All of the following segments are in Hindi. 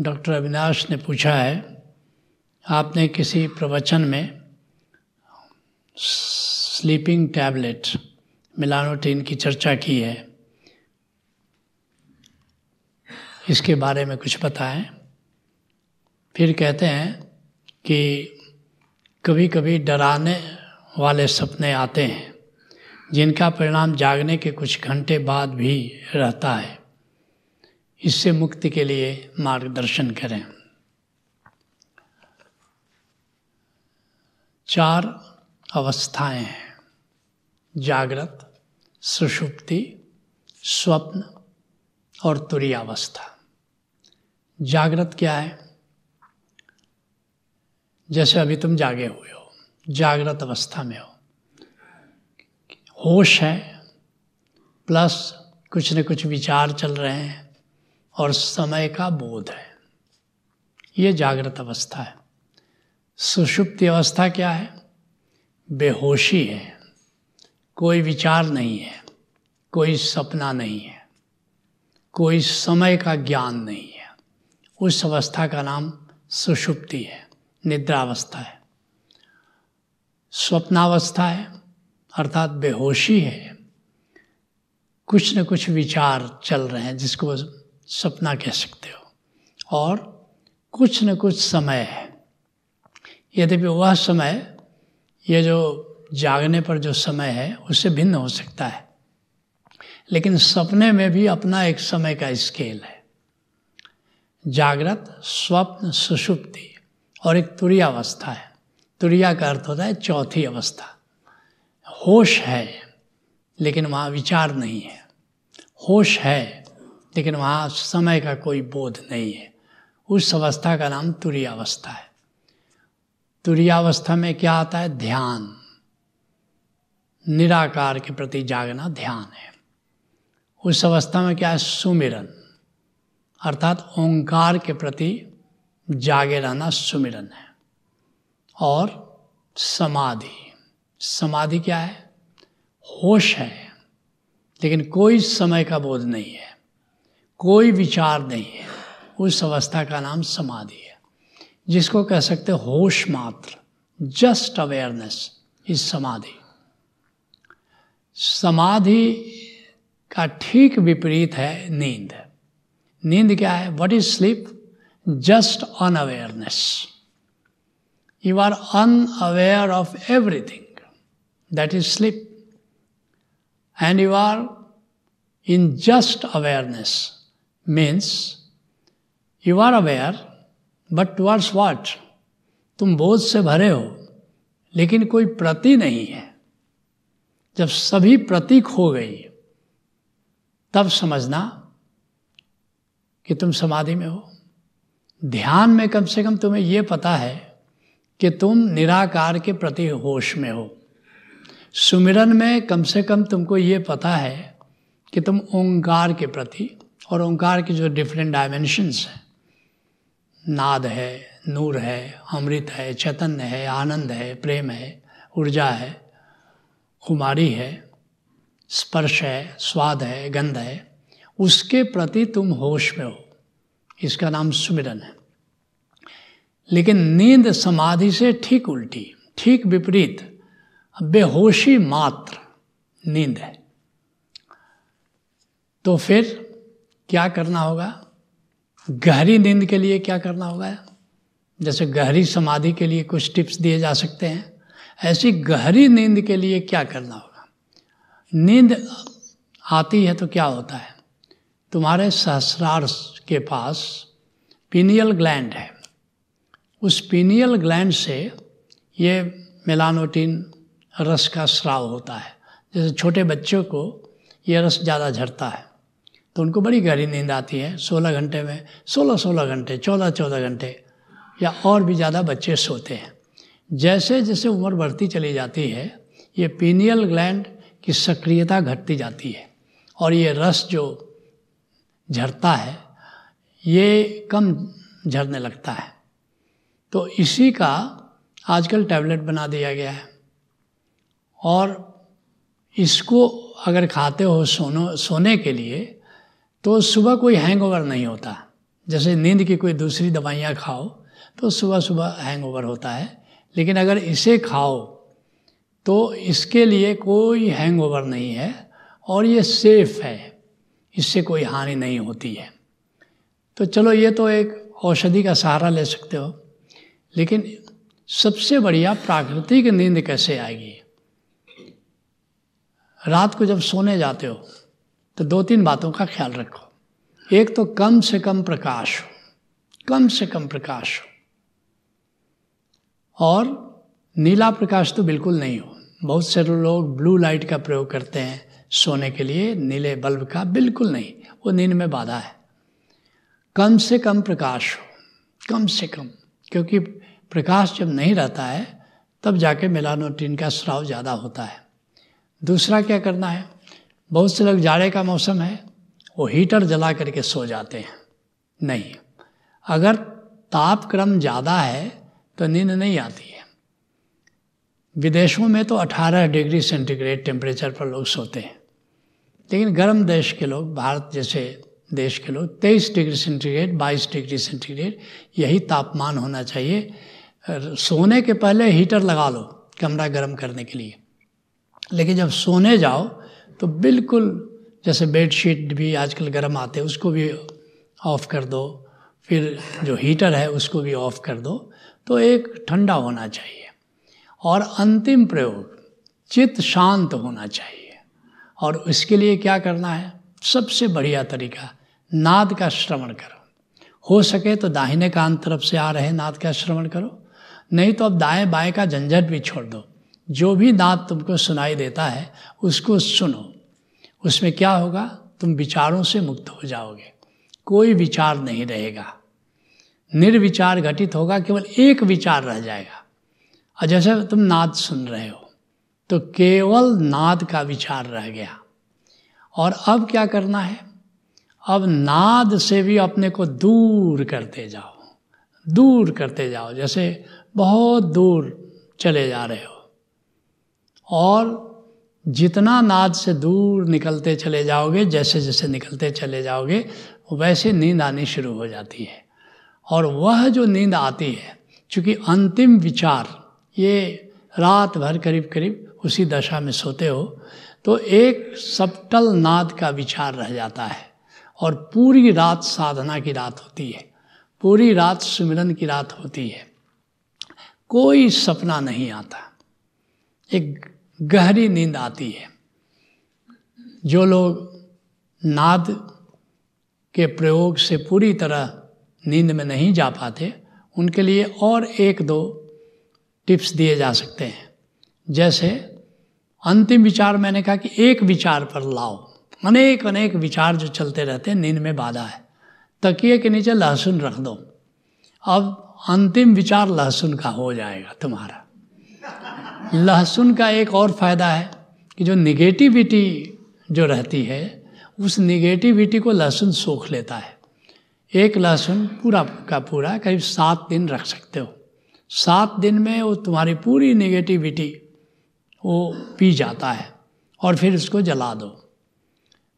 डॉक्टर अविनाश ने पूछा है, आपने किसी प्रवचन में स्लीपिंग टैबलेट, मिलानोटीन की चर्चा की है? इसके बारे में कुछ बताएँ। फिर कहते हैं कि कभी कभी डराने वाले सपने आते हैं, जिनका परिणाम जागने के कुछ घंटे बाद भी रहता है। इससे मुक्ति के लिए मार्गदर्शन करें। चार अवस्थाएँ हैं। जागृत, सुषुप्ति, स्वप्न और तुरीयावस्था। जागृत क्या है? जैसे अभी तुम जागे हुए हो, जागृत अवस्था में हो। होश है, प्लस कुछ न कुछ विचार चल रहे हैं। और समय का बोध है। ये जागृत अवस्था है। सुषुप्ति अवस्था क्या है? बेहोशी है। कोई विचार नहीं है। कोई सपना नहीं है। कोई समय का ज्ञान नहीं है। उस अवस्था का नाम सुषुप्ति है। निद्रावस्था है। स्वप्नावस्था है, अर्थात बेहोशी है। कुछ न कुछ विचार चल रहे हैं जिसको सपना कह सकते हो। और कुछ न कुछ समय है। यद्यपि वह समय, ये जो जागने पर जो समय है उससे भिन्न हो सकता है। लेकिन सपने में भी अपना एक समय का स्केल है। जागृत, स्वप्न, सुषुप्ति और एक तुरिया अवस्था है। तुरिया का अर्थ होता है चौथी अवस्था। होश है, लेकिन वहाँ विचार नहीं है। होश है लेकिन वहाँ समय का कोई बोध नहीं है। उस अवस्था का नाम तुरियावस्था है। तुरियावस्था में क्या आता है? ध्यान। निराकार के प्रति जागना ध्यान है। उस अवस्था में क्या है? सुमिरन। अर्थात ओंकार के प्रति जागे रहना सुमिरन है। और समाधि। समाधि क्या है? होश है। लेकिन कोई समय का बोध नहीं है। कोई विचार नहीं है। उस अवस्था का नाम समाधि है, जिसको कह सकते होश मात्र जस्ट अवेयरनेस इज़ समाधि। समाधि का ठीक विपरीत है नींद। नींद क्या है? What is sleep just unawareness you are unaware of everything that is sleep and you are in just awareness means you are aware but towards what तुम बोझ से भरे हो, लेकिन कोई प्रति नहीं है। जब सभी प्रतीक हो गई, तब समझना कि तुम समाधि में हो। ध्यान में कम से कम तुम्हें ये पता है कि तुम निराकार के प्रति होश में हो। सुमिरन में कम से कम तुमको ये पता है कि तुम ओंकार के प्रति और ओंकार की जो डिफरेंट डायमेंशंस हैं, नाद है, नूर है, अमृत है, चैतन्य है, आनंद है, प्रेम है, ऊर्जा है, कुमारी है, स्पर्श है, स्वाद है, गंध है, उसके प्रति तुम होश में हो। इसका नाम सुमिरन है। लेकिन नींद समाधि से ठीक उल्टी, ठीक विपरीत, बेहोशी मात्र नींद है। तो फिर क्या करना होगा? गहरी नींद के लिए क्या करना होगा? जैसे गहरी समाधि के लिए कुछ टिप्स दिए जा सकते हैं। ऐसी गहरी नींद के लिए क्या करना होगा? नींद आती है तो क्या होता है? तुम्हारे सहस्रार के पास पीनियल ग्लैंड है। उस पीनियल ग्लैंड से ये मेलानोटिन रस का स्राव होता है। जैसे छोटे बच्चों को ये रस ज़्यादा झरता है। तो उनको बड़ी गहरी नींद आती है, सोलह घंटे में सोलह सोलह घंटे चौदह चौदह घंटे, या और भी ज़्यादा बच्चे सोते हैं। जैसे जैसे उम्र बढ़ती चली जाती है, ये पीनियल ग्लैंड की सक्रियता घटती जाती है और ये रस जो झरता है, ये कम झरने लगता है। तो इसी का आजकल टैबलेट बना दिया गया है और इसको अगर खाते हो सोनो, सोने के लिए तो सुबह कोई हैंगओवर नहीं होता। जैसे नींद की कोई दूसरी दवाइयाँ खाओ तो सुबह सुबह हैंग ओवर होता है। लेकिन अगर इसे खाओ तो इसके लिए कोई हैंग ओवर नहीं है और ये सेफ़ है। इससे कोई हानि नहीं होती है। तो चलो ये तो एक औषधि का सहारा ले सकते हो। लेकिन सबसे बढ़िया प्राकृतिक नींद कैसे आएगी? रात को जब सोने जाते हो तो दो तीन बातों का ख्याल रखो। एक तो कम से कम प्रकाश हो, कम से कम प्रकाश हो। और नीला प्रकाश तो बिल्कुल नहीं हो। बहुत से लोग ब्लू लाइट का प्रयोग करते हैं सोने के लिए, नीले बल्ब का बिल्कुल नहीं, वो नींद में बाधा है। कम से कम प्रकाश हो, कम से कम, क्योंकि प्रकाश जब नहीं रहता है, तब जाके मेलानोटिन का स्राव ज़्यादा होता है। दूसरा क्या करना है? बहुत से लोग जाड़े का मौसम है, वो हीटर जला करके सो जाते हैं। नहीं, अगर तापक्रम ज़्यादा है तो नींद नहीं आती है। विदेशों में तो 18 डिग्री सेंटीग्रेड टेम्परेचर पर लोग सोते हैं। लेकिन गर्म देश के लोग, भारत जैसे देश के लोग 23 डिग्री सेंटीग्रेड 22 डिग्री सेंटीग्रेड, यही तापमान होना चाहिए। सोने के पहले हीटर लगा लो, कमरा गर्म करने के लिए। लेकिन जब सोने जाओ तो बिल्कुल, जैसे बेडशीट भी आजकल गर्म आते हैं, उसको भी ऑफ़ कर दो। फिर जो हीटर है, उसको भी ऑफ़ कर दो। तो एक ठंडा होना चाहिए। और अंतिम प्रयोग, चित्त शांत होना चाहिए। और इसके लिए क्या करना है? सबसे बढ़िया तरीका, नाद का श्रवण करो। हो सके तो दाहिने कान तरफ़ से आ रहे नाद का श्रवण करो। नहीं तो अब दाएँ बाएँ का झंझट भी छोड़ दो। जो भी नाद तुमको सुनाई देता है, उसको सुनो। उसमें क्या होगा? तुम विचारों से मुक्त हो जाओगे। कोई विचार नहीं रहेगा। निर्विचार घटित होगा, केवल एक विचार रह जाएगा। और जैसे तुम नाद सुन रहे हो तो केवल नाद का विचार रह गया। और अब क्या करना है? अब नाद से भी अपने को दूर करते जाओ। दूर करते जाओ। जैसे बहुत दूर चले जा रहे हो। और जितना नाद से दूर निकलते चले जाओगे, जैसे जैसे निकलते चले जाओगे, वैसे नींद आनी शुरू हो जाती है। और वह जो नींद आती है, चूँकि अंतिम विचार, ये रात भर करीब करीब उसी दशा में सोते हो तो एक सप्टल नाद का विचार रह जाता है। और पूरी रात साधना की रात होती है, पूरी रात सुमिरन की रात होती है। कोई सपना नहीं आता। एक गहरी नींद आती है। जो लोग नाद के प्रयोग से पूरी तरह नींद में नहीं जा पाते, उनके लिए और एक दो टिप्स दिए जा सकते हैं। जैसे, अंतिम विचार मैंने कहा कि एक विचार पर लाओ। अनेक अनेक विचार जो चलते रहते हैं, नींद में बाधा है। तकिए के नीचे लहसुन रख दो। अब अंतिम विचार लहसुन का हो जाएगा तुम्हारा। लहसुन का एक और फ़ायदा है कि जो निगेटिविटी जो रहती है, उस निगेटिविटी को लहसुन सोख लेता है। एक लहसुन पूरा का पूरा करीब सात दिन रख सकते हो। सात दिन में वो तुम्हारी पूरी निगेटिविटी वो पी जाता है और फिर उसको जला दो।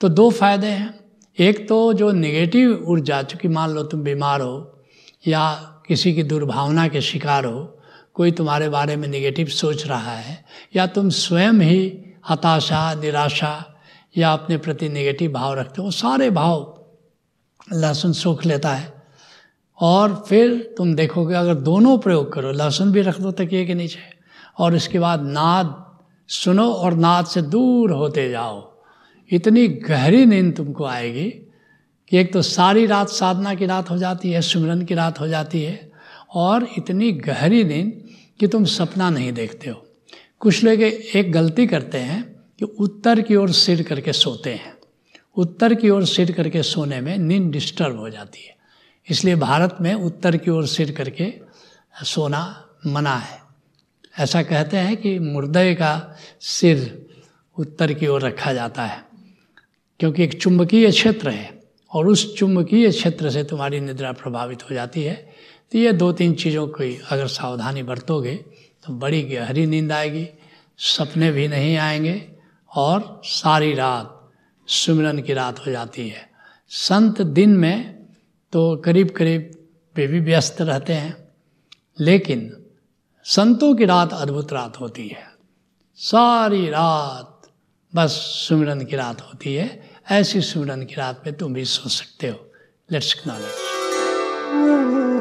तो दो फ़ायदे हैं। एक तो जो निगेटिव ऊर्जा, चूँकि मान लो तुम बीमार हो या किसी की दुर्भावना के शिकार हो कोई तुम्हारे बारे में निगेटिव सोच रहा है, या तुम स्वयं ही हताशा, निराशा, या अपने प्रति निगेटिव भाव रखते हो सारे भाव लहसुन सूख लेता है। और फिर तुम देखोगे अगर दोनों प्रयोग करो, लहसुन भी रख दो तकिए के नीचे, और इसके बाद नाद सुनो और नाद से दूर होते जाओ। इतनी गहरी नींद तुमको आएगी कि एक तो सारी रात साधना की रात हो जाती है, सुमिरन की रात हो जाती है, और इतनी गहरी नींद कि तुम सपना नहीं देखते हो। कुछ लोग एक गलती करते हैं कि उत्तर की ओर सिर करके सोते हैं। उत्तर की ओर सिर करके सोने में नींद डिस्टर्ब हो जाती है। इसलिए भारत में उत्तर की ओर सिर करके सोना मना है। ऐसा कहते हैं कि मुर्दे का सिर उत्तर की ओर रखा जाता है, क्योंकि एक चुंबकीय क्षेत्र है। और उस चुंबकीय क्षेत्र से तुम्हारी निद्रा प्रभावित हो जाती है तो ये दो तीन चीज़ों की अगर सावधानी बरतोगे तो बड़ी गहरी नींद आएगी, सपने भी नहीं आएँगे और सारी रात सुमिरन की रात हो जाती है। संत दिन में तो करीब करीब वे भी व्यस्त रहते हैं, लेकिन संतों की रात अद्भुत रात होती है। सारी रात बस सुमिरन की रात होती है ऐसी सुमिरन की रात में तुम भी सो सकते हो। Let's knowledge